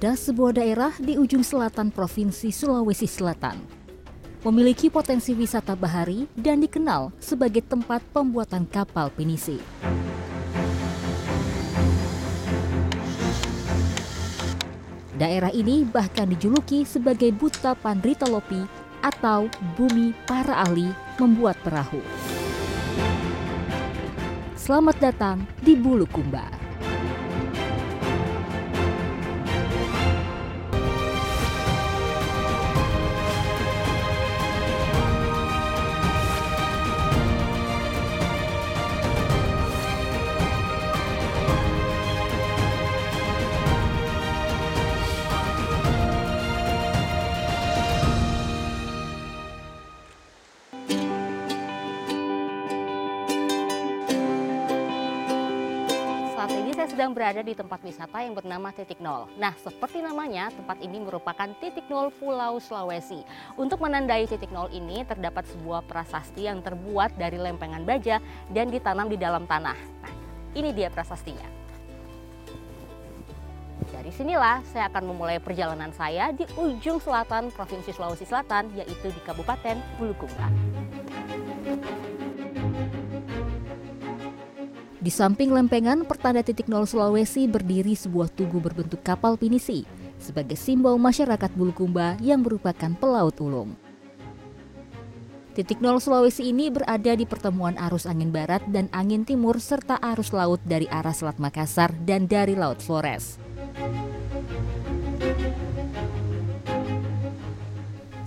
ada sebuah daerah di ujung selatan Provinsi Sulawesi Selatan. Memiliki potensi wisata bahari dan dikenal sebagai tempat pembuatan kapal pinisi. Daerah ini bahkan dijuluki sebagai Buta Pandritalopi atau bumi para ahli membuat perahu. Selamat datang di Bulukumba. Sedang berada di tempat wisata yang bernama Titik Nol. Nah, seperti namanya, tempat ini merupakan titik nol Pulau Sulawesi. Untuk menandai titik nol ini, terdapat sebuah prasasti yang terbuat dari lempengan baja dan ditanam di dalam tanah. Nah, ini dia prasastinya. Dari sinilah saya akan memulai perjalanan saya di ujung selatan Provinsi Sulawesi Selatan, yaitu di Kabupaten Bulukumba. Di samping lempengan pertanda titik nol Sulawesi berdiri sebuah tugu berbentuk kapal pinisi sebagai simbol masyarakat Bulukumba yang merupakan pelaut ulung. Titik nol Sulawesi ini berada di pertemuan arus angin barat dan angin timur serta arus laut dari arah Selat Makassar dan dari Laut Flores.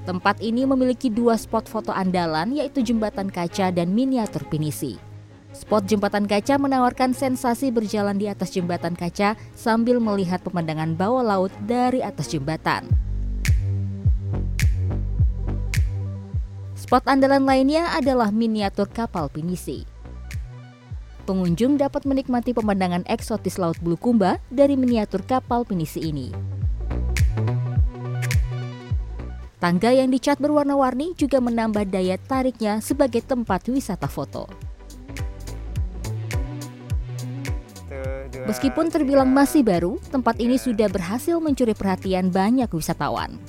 Tempat ini memiliki dua spot foto andalan yaitu jembatan kaca dan miniatur pinisi. Spot jembatan kaca menawarkan sensasi berjalan di atas jembatan kaca sambil melihat pemandangan bawah laut dari atas jembatan. Spot andalan lainnya adalah miniatur kapal pinisi. Pengunjung dapat menikmati pemandangan eksotis Laut Bulukumba dari miniatur kapal pinisi ini. Tangga yang dicat berwarna-warni juga menambah daya tariknya sebagai tempat wisata foto. Meskipun terbilang masih baru, tempat ini sudah berhasil mencuri perhatian banyak wisatawan.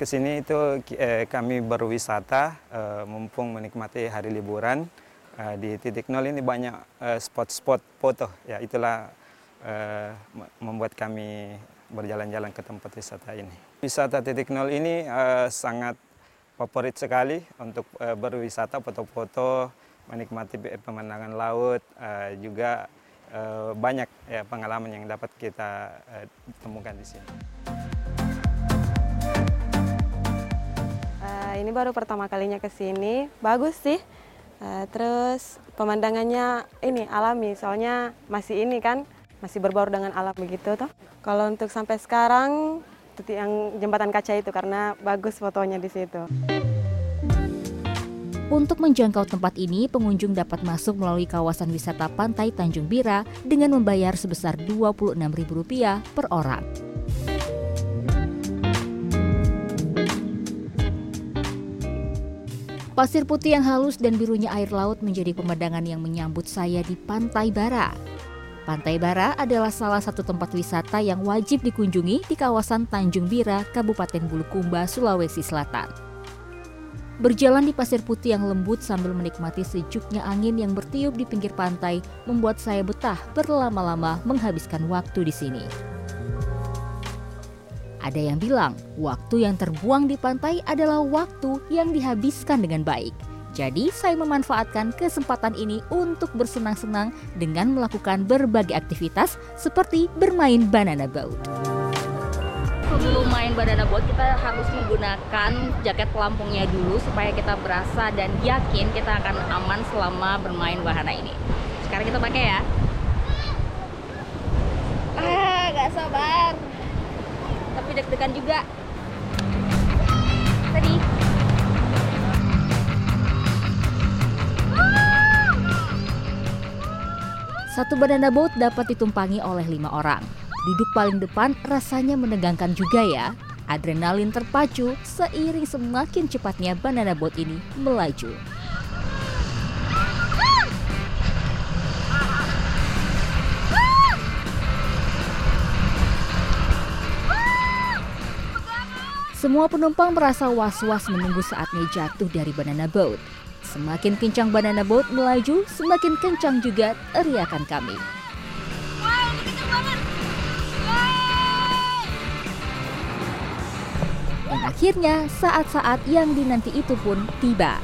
Ke sini itu eh, kami berwisata, eh, mumpung menikmati hari liburan. Eh, di titik nol ini banyak eh, spot-spot foto, ya itulah eh, membuat kami berjalan-jalan ke tempat wisata ini. Wisata titik nol ini eh, sangat favorit sekali untuk eh, berwisata, foto-foto, menikmati pemandangan laut, eh, juga uh, banyak ya pengalaman yang dapat kita uh, temukan di sini. Uh, ini baru pertama kalinya ke sini, bagus sih. Terus pemandangannya ini alami, soalnya masih ini kan masih berbaur dengan alam begitu toh. Kalau untuk sampai sekarang yang jembatan kaca itu karena bagus fotonya di situ. Untuk menjangkau tempat ini, pengunjung dapat masuk melalui kawasan wisata Pantai Tanjung Bira dengan membayar sebesar Rp26.000 per orang. Pasir putih yang halus dan birunya air laut menjadi pemandangan yang menyambut saya di Pantai Bara. Pantai Bara adalah salah satu tempat wisata yang wajib dikunjungi di kawasan Tanjung Bira, Kabupaten Bulukumba, Sulawesi Selatan. Berjalan di pasir putih yang lembut sambil menikmati sejuknya angin yang bertiup di pinggir pantai membuat saya betah berlama-lama menghabiskan waktu di sini. Ada yang bilang, waktu yang terbuang di pantai adalah waktu yang dihabiskan dengan baik. Jadi, saya memanfaatkan kesempatan ini untuk bersenang-senang dengan melakukan berbagai aktivitas seperti bermain banana boat sebelum main banana boat kita harus menggunakan jaket pelampungnya dulu supaya kita berasa dan yakin kita akan aman selama bermain wahana ini. Sekarang kita pakai ya. Ah, gak sabar. Tapi deg-degan juga. Tadi. Satu banana boat dapat ditumpangi oleh lima orang. Duduk paling depan rasanya menegangkan juga ya. Adrenalin terpacu seiring semakin cepatnya banana boat ini melaju. Semua penumpang merasa was-was menunggu saatnya jatuh dari banana boat. Semakin kencang banana boat melaju, semakin kencang juga teriakan kami. Akhirnya saat-saat yang dinanti itu pun tiba.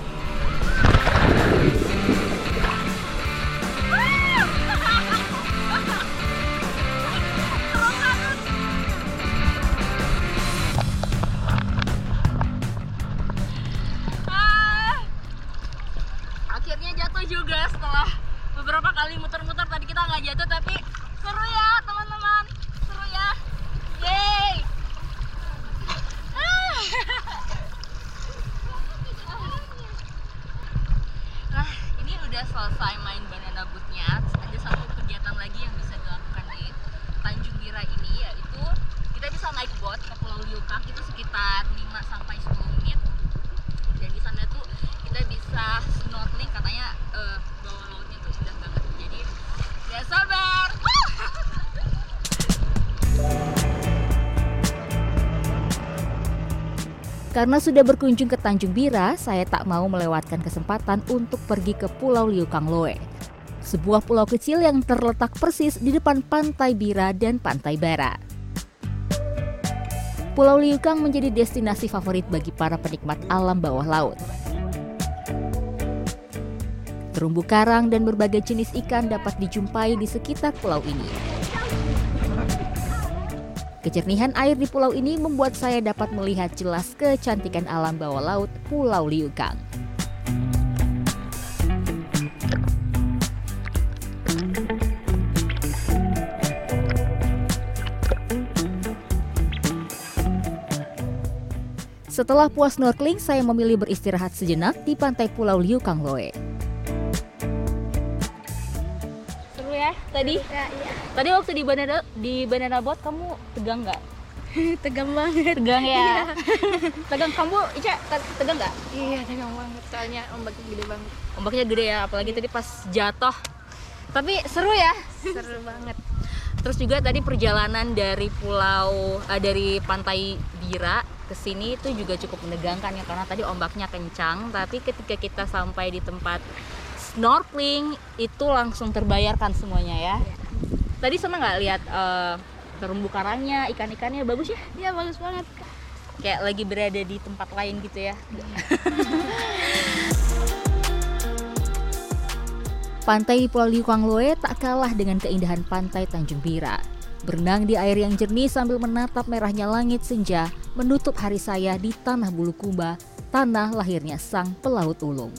Karena sudah berkunjung ke Tanjung Bira, saya tak mau melewatkan kesempatan untuk pergi ke Pulau Liukang Loe. Sebuah pulau kecil yang terletak persis di depan Pantai Bira dan Pantai Bara. Pulau Liukang menjadi destinasi favorit bagi para penikmat alam bawah laut. Terumbu karang dan berbagai jenis ikan dapat dijumpai di sekitar pulau ini. Kejernihan air di pulau ini membuat saya dapat melihat jelas kecantikan alam bawah laut Pulau Liukang. Setelah puas snorkeling, saya memilih beristirahat sejenak di pantai Pulau Liukang Loe. Seru ya tadi tadi waktu di banana di banana boat kamu tegang nggak? Tegang banget. tegang ya? Tegang. Kamu Ica te- tegang nggak? Iya, tegang banget. Soalnya ombaknya gede banget. ombaknya gede ya apalagi tadi pas jatuh. Tapi seru ya. Seru banget. Terus juga tadi perjalanan dari pulau eh, dari pantai Bira ke sini itu juga cukup menegangkan ya karena tadi ombaknya kencang. Tapi ketika kita sampai di tempat snorkeling itu langsung terbayarkan semuanya ya. Tadi seneng nggak lihat eh, terumbu karangnya, ikan-ikannya bagus ya? Iya, bagus banget. Kayak lagi berada di tempat lain gitu ya. Pantai di Pulau Liukang Loe tak kalah dengan keindahan pantai Tanjung Bira. Berenang di air yang jernih sambil menatap merahnya langit senja menutup hari saya di tanah Bulukumba, tanah lahirnya sang pelaut ulung.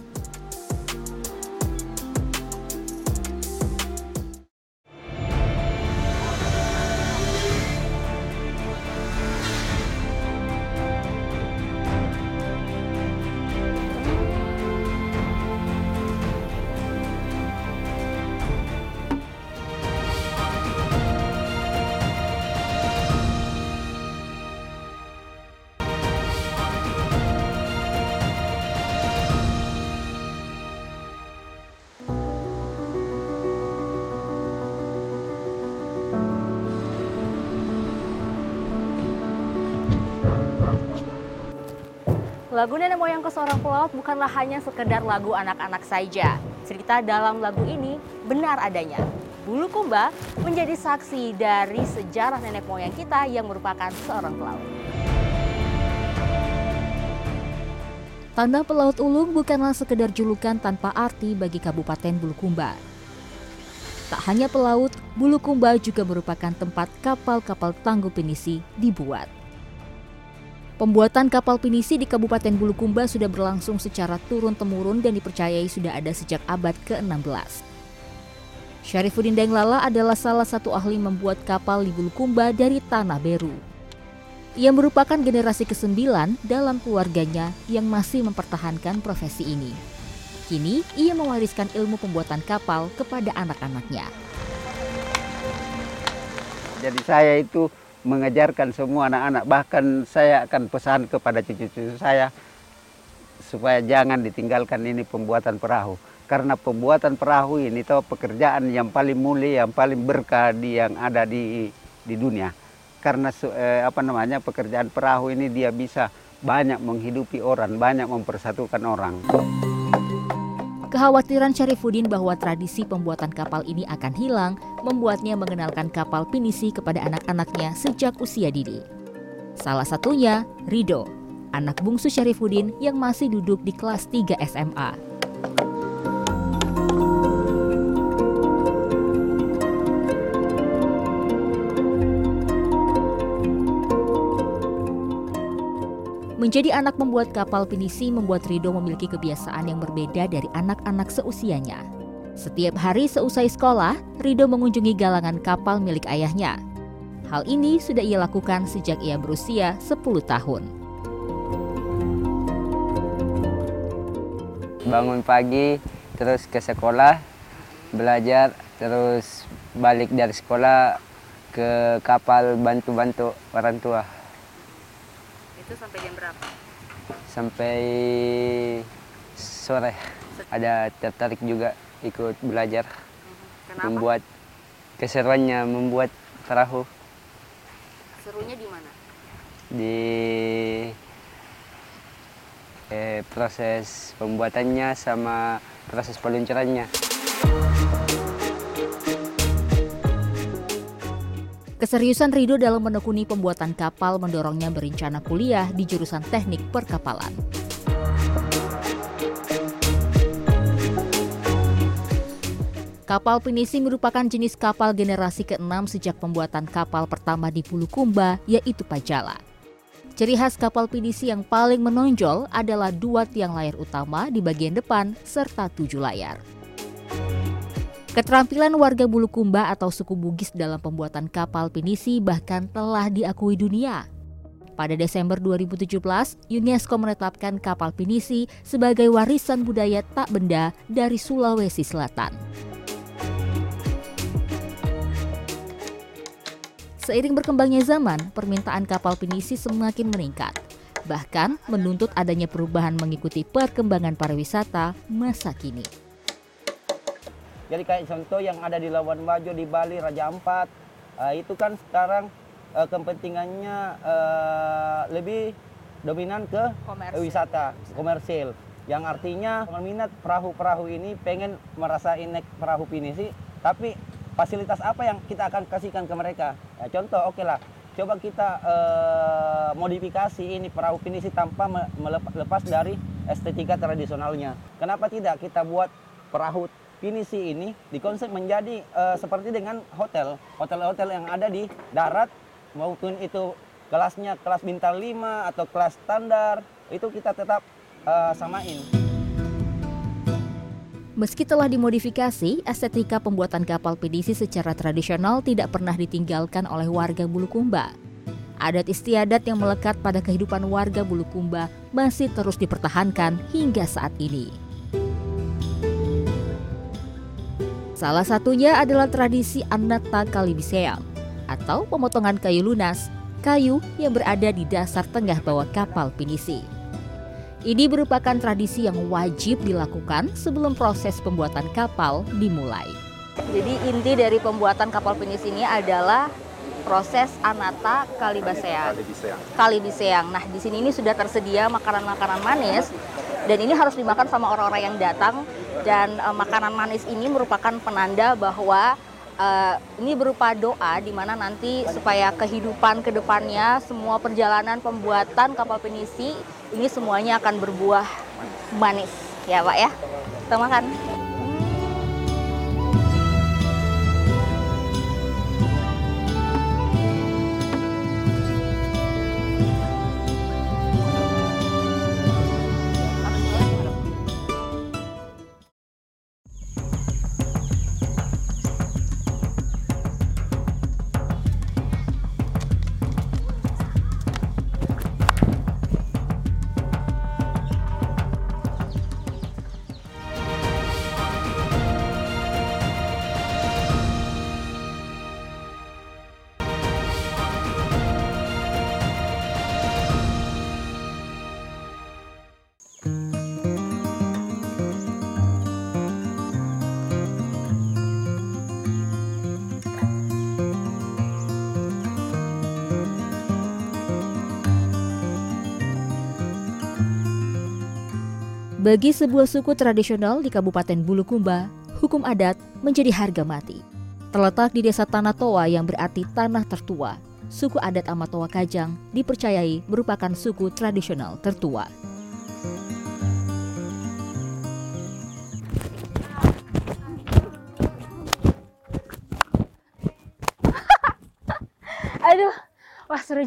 Lagu Nenek Moyangku Seorang Pelaut bukanlah hanya sekedar lagu anak-anak saja. Cerita dalam lagu ini benar adanya. Bulukumba menjadi saksi dari sejarah nenek moyang kita yang merupakan seorang pelaut. Tanah Pelaut Ulung bukanlah sekedar julukan tanpa arti bagi Kabupaten Bulukumba. Tak hanya pelaut, Bulukumba juga merupakan tempat kapal-kapal tangguh pinisi dibuat. Pembuatan kapal pinisi di Kabupaten Bulukumba sudah berlangsung secara turun-temurun dan dipercayai sudah ada sejak abad ke-16. Syarifuddin Daenglala adalah salah satu ahli membuat kapal di Bulukumba dari tanah Beru. Ia merupakan generasi ke-9 dalam keluarganya yang masih mempertahankan profesi ini. Kini, ia mewariskan ilmu pembuatan kapal kepada anak-anaknya. Jadi saya itu mengajarkan semua anak-anak, bahkan saya akan pesan kepada cucu-cucu saya supaya jangan ditinggalkan ini pembuatan perahu. Karena pembuatan perahu ini tahu pekerjaan yang paling mulia, yang paling berkah di yang ada di di dunia. karena eh, apa namanya pekerjaan perahu ini dia bisa banyak menghidupi orang, banyak mempersatukan orang. Kekhawatiran Syarifuddin bahwa tradisi pembuatan kapal ini akan hilang membuatnya mengenalkan kapal pinisi kepada anak-anaknya sejak usia dini. Salah satunya Rido, anak bungsu Syarifuddin yang masih duduk di kelas 3 SMA. Menjadi anak membuat kapal pinisi membuat Rido memiliki kebiasaan yang berbeda dari anak-anak seusianya. Setiap hari seusai sekolah, Rido mengunjungi galangan kapal milik ayahnya. Hal ini sudah ia lakukan sejak ia berusia 10 tahun. Bangun pagi, terus ke sekolah, belajar, terus balik dari sekolah ke kapal bantu-bantu orang tua itu sampai jam berapa? Sampai sore. Ada tertarik juga ikut belajar. Mhm. Kenapa? Membuat keseruannya membuat perahu. Serunya di mana? Di eh, proses pembuatannya sama proses peluncurannya. Keseriusan Rido dalam menekuni pembuatan kapal mendorongnya berencana kuliah di jurusan teknik perkapalan. Kapal pinisi merupakan jenis kapal generasi ke-6 sejak pembuatan kapal pertama di Bulukumba, yaitu Pajala. Ciri khas kapal pinisi yang paling menonjol adalah dua tiang layar utama di bagian depan serta tujuh layar. Keterampilan warga Bulukumba atau suku Bugis dalam pembuatan kapal pinisi bahkan telah diakui dunia. Pada Desember 2017, UNESCO menetapkan kapal pinisi sebagai warisan budaya tak benda dari Sulawesi Selatan. Seiring berkembangnya zaman, permintaan kapal pinisi semakin meningkat. Bahkan menuntut adanya perubahan mengikuti perkembangan pariwisata masa kini. Jadi kayak contoh yang ada di Labuan Bajo, di Bali, Raja Ampat, uh, itu kan sekarang uh, kepentingannya uh, lebih dominan ke Komersil. wisata komersil. Yang artinya peminat perahu-perahu ini pengen merasain naik perahu pinisi, tapi fasilitas apa yang kita akan kasihkan ke mereka? Ya, contoh, oke okay lah, coba kita uh, modifikasi ini perahu pinisi tanpa melepas dari estetika tradisionalnya. Kenapa tidak kita buat perahu Pinisi ini dikonsep menjadi uh, seperti dengan hotel. Hotel-hotel yang ada di darat maupun itu kelasnya kelas bintang 5 atau kelas standar, itu kita tetap uh, samain. Meski telah dimodifikasi, estetika pembuatan kapal pinisi secara tradisional tidak pernah ditinggalkan oleh warga Bulukumba. Adat istiadat yang melekat pada kehidupan warga Bulukumba masih terus dipertahankan hingga saat ini. Salah satunya adalah tradisi Anata Kalibiseang atau pemotongan kayu lunas, kayu yang berada di dasar tengah bawah kapal pinisi. Ini merupakan tradisi yang wajib dilakukan sebelum proses pembuatan kapal dimulai. Jadi inti dari pembuatan kapal pinisi ini adalah proses anata kalibaseang. Kalibiseang. Nah, di sini ini sudah tersedia makanan-makanan manis dan ini harus dimakan sama orang-orang yang datang. Dan uh, makanan manis ini merupakan penanda bahwa uh, ini berupa doa di mana nanti supaya kehidupan ke depannya semua perjalanan pembuatan kapal penisi ini semuanya akan berbuah manis. Ya Pak ya? Kita makan Bagi sebuah suku tradisional di Kabupaten Bulukumba, hukum adat menjadi harga mati. Terletak di desa Tanah Toa yang berarti tanah tertua, suku adat Amatoa Kajang dipercayai merupakan suku tradisional tertua.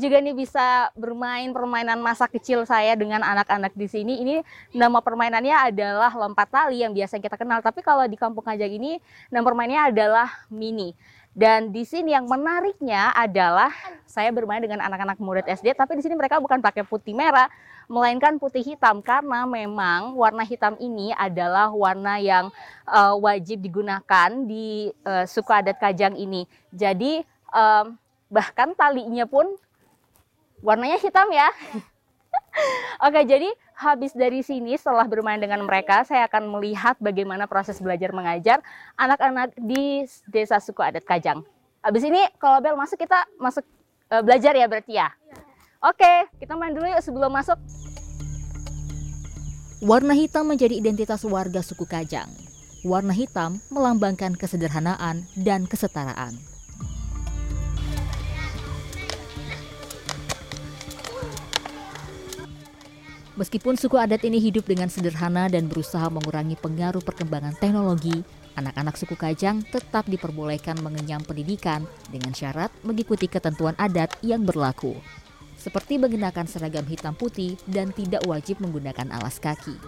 Juga nih bisa bermain permainan masa kecil saya dengan anak-anak di sini. Ini nama permainannya adalah lompat tali yang biasa kita kenal. Tapi kalau di Kampung Kajang ini nama permainannya adalah mini. Dan di sini yang menariknya adalah saya bermain dengan anak-anak murid SD, tapi di sini mereka bukan pakai putih merah, melainkan putih hitam karena memang warna hitam ini adalah warna yang uh, wajib digunakan di uh, suku adat Kajang ini. Jadi um, bahkan talinya pun warnanya hitam ya. Oke, jadi habis dari sini setelah bermain dengan mereka, saya akan melihat bagaimana proses belajar mengajar anak-anak di Desa Suku Adat Kajang. Habis ini kalau Bel masuk kita masuk uh, belajar ya berarti ya. Oke, kita main dulu yuk sebelum masuk. Warna hitam menjadi identitas warga suku Kajang. Warna hitam melambangkan kesederhanaan dan kesetaraan. Meskipun suku adat ini hidup dengan sederhana dan berusaha mengurangi pengaruh perkembangan teknologi, anak-anak suku Kajang tetap diperbolehkan mengenyam pendidikan dengan syarat mengikuti ketentuan adat yang berlaku, seperti mengenakan seragam hitam putih dan tidak wajib menggunakan alas kaki.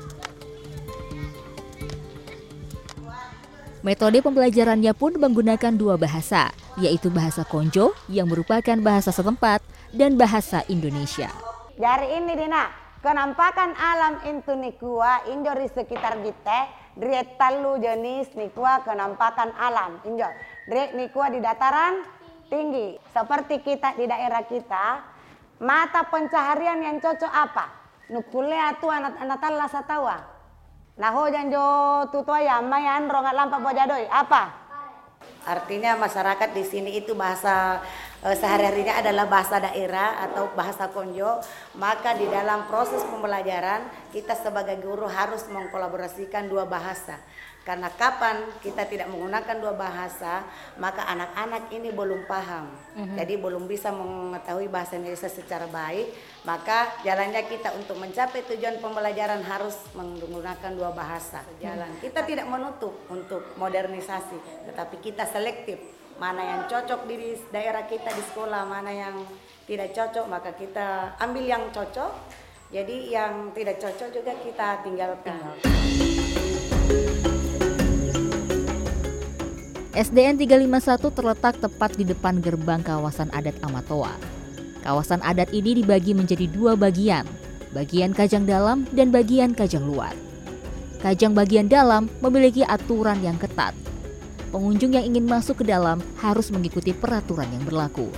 Metode pembelajarannya pun menggunakan dua bahasa, yaitu bahasa Konjo yang merupakan bahasa setempat dan bahasa Indonesia. Dari ini Dina, Kenampakan alam itu nikua injo di sekitar kita Dret talu jenis nikua kenampakan alam injo. Dret nikua di dataran tinggi. Seperti kita di daerah kita, mata pencaharian yang cocok apa? Nukulea tu anak-anak satawa. Nah hojan jo ya mayan rongat lampa bojadoi. Apa? Artinya masyarakat di sini itu bahasa eh, sehari-harinya adalah bahasa daerah atau bahasa konjo, maka di dalam proses pembelajaran kita sebagai guru harus mengkolaborasikan dua bahasa. Karena kapan kita tidak menggunakan dua bahasa, maka anak-anak ini belum paham. Mm-hmm. Jadi belum bisa mengetahui bahasa Indonesia secara baik, maka jalannya kita untuk mencapai tujuan pembelajaran harus menggunakan dua bahasa. Jalan. Mm-hmm. Kita tidak menutup untuk modernisasi, tetapi kita selektif mana yang cocok di daerah kita di sekolah, mana yang tidak cocok, maka kita ambil yang cocok. Jadi yang tidak cocok juga kita tinggalkan. SDN 351 terletak tepat di depan gerbang kawasan adat Amatoa. Kawasan adat ini dibagi menjadi dua bagian, bagian Kajang Dalam dan bagian Kajang Luar. Kajang bagian dalam memiliki aturan yang ketat. Pengunjung yang ingin masuk ke dalam harus mengikuti peraturan yang berlaku.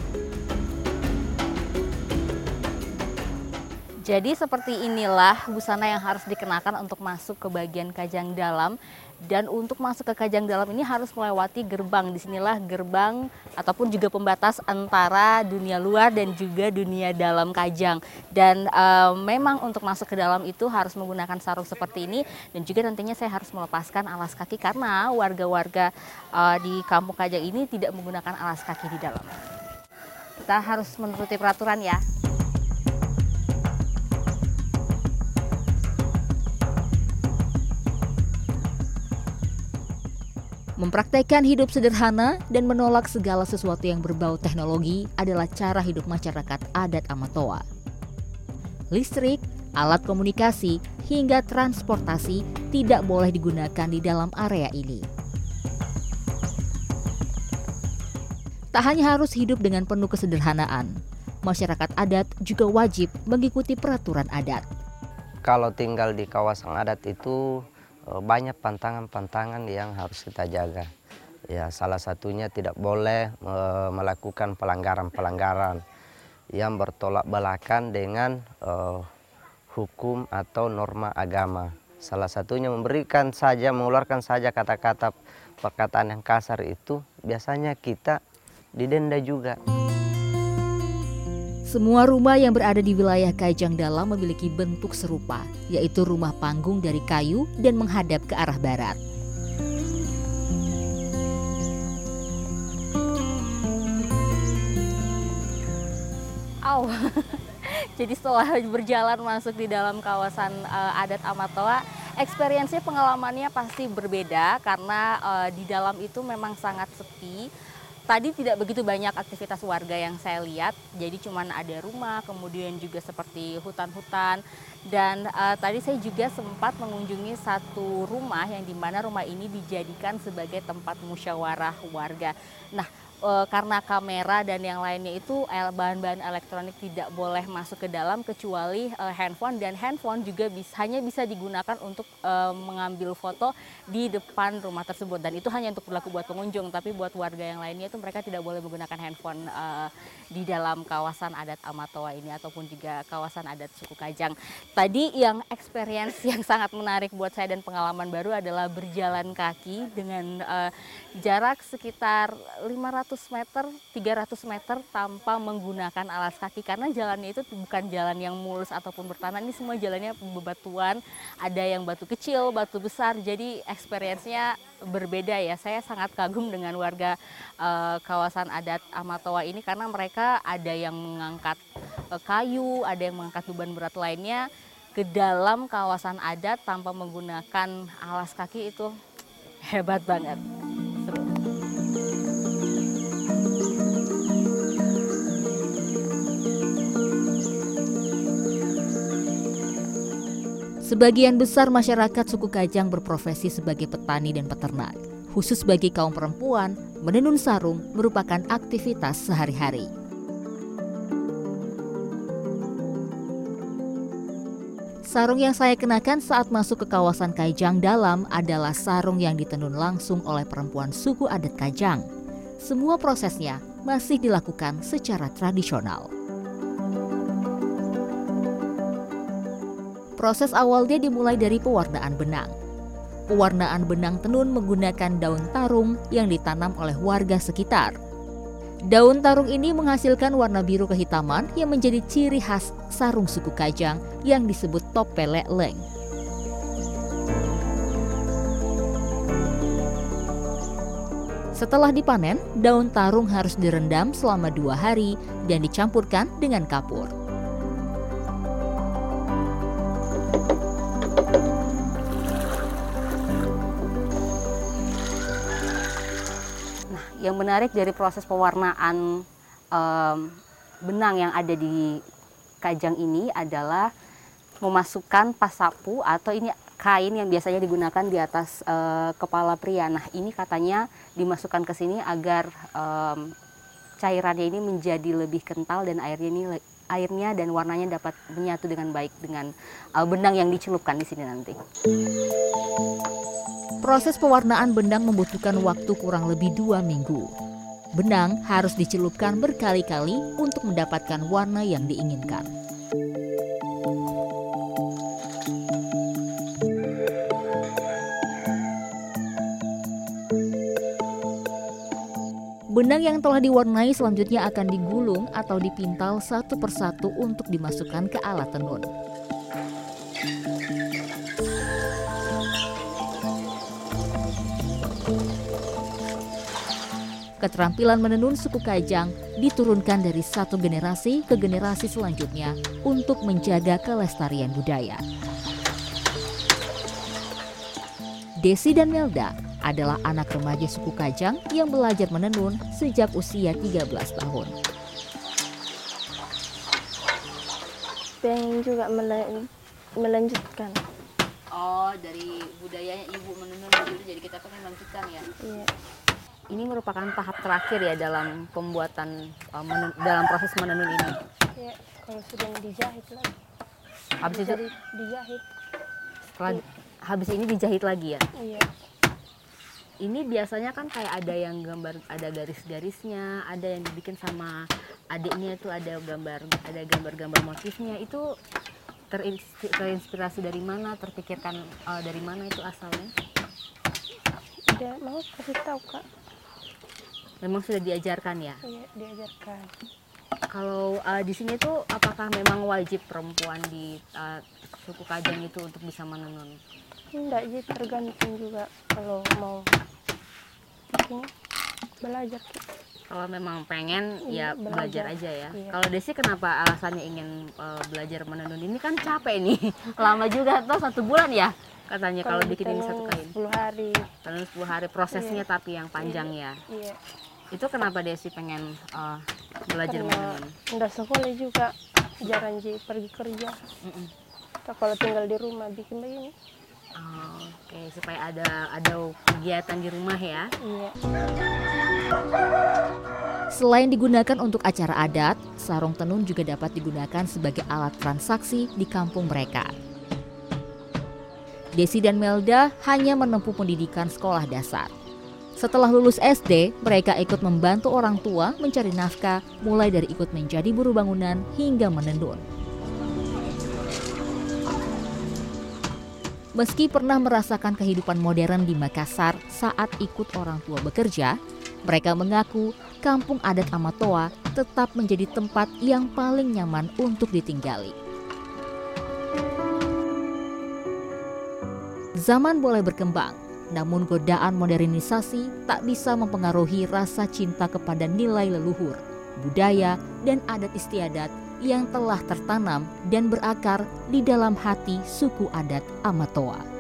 Jadi seperti inilah busana yang harus dikenakan untuk masuk ke bagian kajang dalam dan untuk masuk ke kajang dalam ini harus melewati gerbang. Di sinilah gerbang ataupun juga pembatas antara dunia luar dan juga dunia dalam kajang. Dan uh, memang untuk masuk ke dalam itu harus menggunakan sarung seperti ini dan juga nantinya saya harus melepaskan alas kaki karena warga-warga uh, di kampung kajang ini tidak menggunakan alas kaki di dalam. Kita harus menuruti peraturan ya. Mempraktekkan hidup sederhana dan menolak segala sesuatu yang berbau teknologi adalah cara hidup masyarakat adat Amatoa. Listrik, alat komunikasi, hingga transportasi tidak boleh digunakan di dalam area ini. Tak hanya harus hidup dengan penuh kesederhanaan, masyarakat adat juga wajib mengikuti peraturan adat. Kalau tinggal di kawasan adat itu banyak pantangan-pantangan yang harus kita jaga. Ya, salah satunya tidak boleh uh, melakukan pelanggaran-pelanggaran yang bertolak belakang dengan uh, hukum atau norma agama. Salah satunya memberikan saja, mengeluarkan saja kata-kata perkataan yang kasar itu biasanya kita didenda juga. Semua rumah yang berada di wilayah Kajang Dalam memiliki bentuk serupa, yaitu rumah panggung dari kayu dan menghadap ke arah barat. Aw. Jadi setelah berjalan masuk di dalam kawasan uh, adat Amatoa, experience-nya pengalamannya pasti berbeda karena uh, di dalam itu memang sangat sepi. Tadi tidak begitu banyak aktivitas warga yang saya lihat, jadi cuman ada rumah, kemudian juga seperti hutan-hutan. Dan uh, tadi saya juga sempat mengunjungi satu rumah yang di mana rumah ini dijadikan sebagai tempat musyawarah warga. Nah, uh, karena kamera dan yang lainnya itu bahan-bahan elektronik tidak boleh masuk ke dalam kecuali uh, handphone dan handphone juga bisa, hanya bisa digunakan untuk uh, mengambil foto di depan rumah tersebut dan itu hanya untuk berlaku buat pengunjung tapi buat warga yang lainnya itu mereka tidak boleh menggunakan handphone uh, di dalam kawasan adat Amatoa ini ataupun juga kawasan adat suku Kajang. Tadi yang experience yang sangat menarik buat saya dan pengalaman baru adalah berjalan kaki dengan uh, jarak sekitar 500 meter, 300 meter tanpa menggunakan alas kaki karena jalannya itu bukan jalan yang mulus ataupun bertanah. Ini semua jalannya bebatuan, ada yang batu kecil, batu besar. Jadi experience-nya berbeda ya. Saya sangat kagum dengan warga uh, kawasan adat Amatoa ini karena mereka ada yang mengangkat uh, kayu, ada yang mengangkat beban berat lainnya ke dalam kawasan adat tanpa menggunakan alas kaki itu hebat banget. Sebagian besar masyarakat suku Kajang berprofesi sebagai petani dan peternak. Khusus bagi kaum perempuan, menenun sarung merupakan aktivitas sehari-hari. Sarung yang saya kenakan saat masuk ke kawasan Kajang dalam adalah sarung yang ditenun langsung oleh perempuan suku adat Kajang. Semua prosesnya masih dilakukan secara tradisional. Proses awalnya dimulai dari pewarnaan benang. Pewarnaan benang tenun menggunakan daun tarung yang ditanam oleh warga sekitar. Daun tarung ini menghasilkan warna biru kehitaman yang menjadi ciri khas sarung suku Kajang yang disebut topele leng. Setelah dipanen, daun tarung harus direndam selama dua hari dan dicampurkan dengan kapur. Yang menarik dari proses pewarnaan um, benang yang ada di kajang ini adalah memasukkan pasapu atau ini kain yang biasanya digunakan di atas uh, kepala pria. Nah ini katanya dimasukkan ke sini agar um, cairannya ini menjadi lebih kental dan airnya ini airnya dan warnanya dapat menyatu dengan baik dengan uh, benang yang dicelupkan di sini nanti. Proses pewarnaan benang membutuhkan waktu kurang lebih dua minggu. Benang harus dicelupkan berkali-kali untuk mendapatkan warna yang diinginkan. Benang yang telah diwarnai selanjutnya akan digulung atau dipintal satu persatu untuk dimasukkan ke alat tenun. keterampilan menenun suku Kajang diturunkan dari satu generasi ke generasi selanjutnya untuk menjaga kelestarian budaya. Desi dan Melda adalah anak remaja suku Kajang yang belajar menenun sejak usia 13 tahun. Pengen juga melanjutkan. Oh, dari budayanya ibu menenun dulu jadi kita pengen melanjutkan ya? Iya ini merupakan tahap terakhir ya dalam pembuatan uh, menun, dalam proses menenun ini. Ya, kalau sudah dijahit lagi. Habis itu dijahit. Setelah ya. habis ini dijahit lagi ya? Iya. Ini biasanya kan kayak ada yang gambar ada garis-garisnya, ada yang dibikin sama adiknya itu ada gambar ada gambar-gambar motifnya itu terinspirasi dari mana, terpikirkan uh, dari mana itu asalnya? Tidak mau kasih tahu kak Memang sudah diajarkan ya? Iya, diajarkan. Kalau uh, di sini tuh apakah memang wajib perempuan di uh, suku Kajang itu untuk bisa menenun? Enggak, jadi tergantung juga kalau mau ini belajar. Kalau memang pengen Iya, ya belajar, belajar. aja ya. Iya. Kalau Desi kenapa alasannya ingin uh, belajar menenun ini kan capek nih. Lama juga tuh satu bulan ya katanya kalau bikin ini satu kain. 10 hari. Tenun 10 hari prosesnya Iya. tapi yang panjang ya. Iya. Itu kenapa Desi pengen uh, belajar Karena menenun? enggak sekolah juga jarang ji pergi kerja. Mm-mm. Kita kalau tinggal di rumah bikin begini. Oke, supaya ada ada kegiatan di rumah ya. Iya. Selain digunakan untuk acara adat, sarung tenun juga dapat digunakan sebagai alat transaksi di kampung mereka. Desi dan Melda hanya menempuh pendidikan sekolah dasar. Setelah lulus SD, mereka ikut membantu orang tua mencari nafkah, mulai dari ikut menjadi buruh bangunan hingga menenun. Meski pernah merasakan kehidupan modern di Makassar saat ikut orang tua bekerja, mereka mengaku kampung adat Amatoa tetap menjadi tempat yang paling nyaman untuk ditinggali. Zaman boleh berkembang, namun godaan modernisasi tak bisa mempengaruhi rasa cinta kepada nilai leluhur, budaya, dan adat istiadat yang telah tertanam dan berakar di dalam hati suku adat Amatoa.